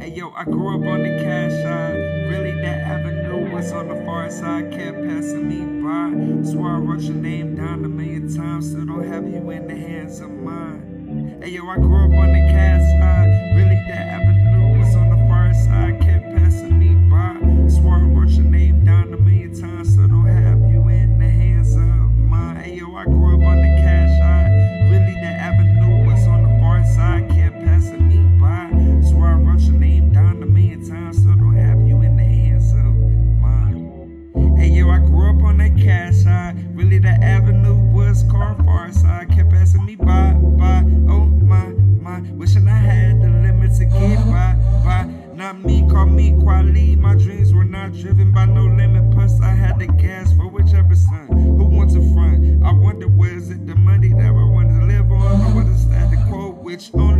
Hey yo, I grew up on the cash side. Really, that avenue was on the far side, kept passing me by. Swore I wrote your name down a million times, still don't have you in the hands of mine. Hey yo, I grew up on the cash me, quality. My dreams were not driven by no limit. Plus, I had the gas for whichever son. Who wants a front? I wonder, where is it the money that I wanted to live on? Or was it static quote, which only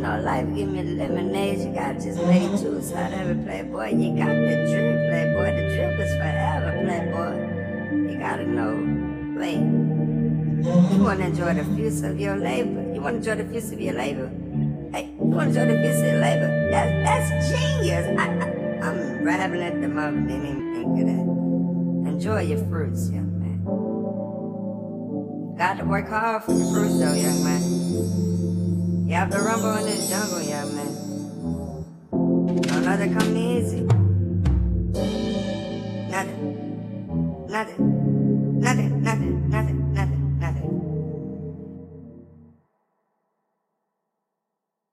Know, life give me lemonade. You gotta just make juice out of it, playboy. You got the drip, playboy. The drip is forever, playboy. You gotta know, wait. You wanna enjoy the fruits of your labor? You wanna enjoy the fruits of your labor? Hey, you wanna enjoy the fruits of your labor? That's, that's genius. I, I, I'm rapping at the moment, didn't even think of that. Enjoy your fruits, young man. Got to work hard for the fruits, though, young man. To rumble in this jungle, yeah, man.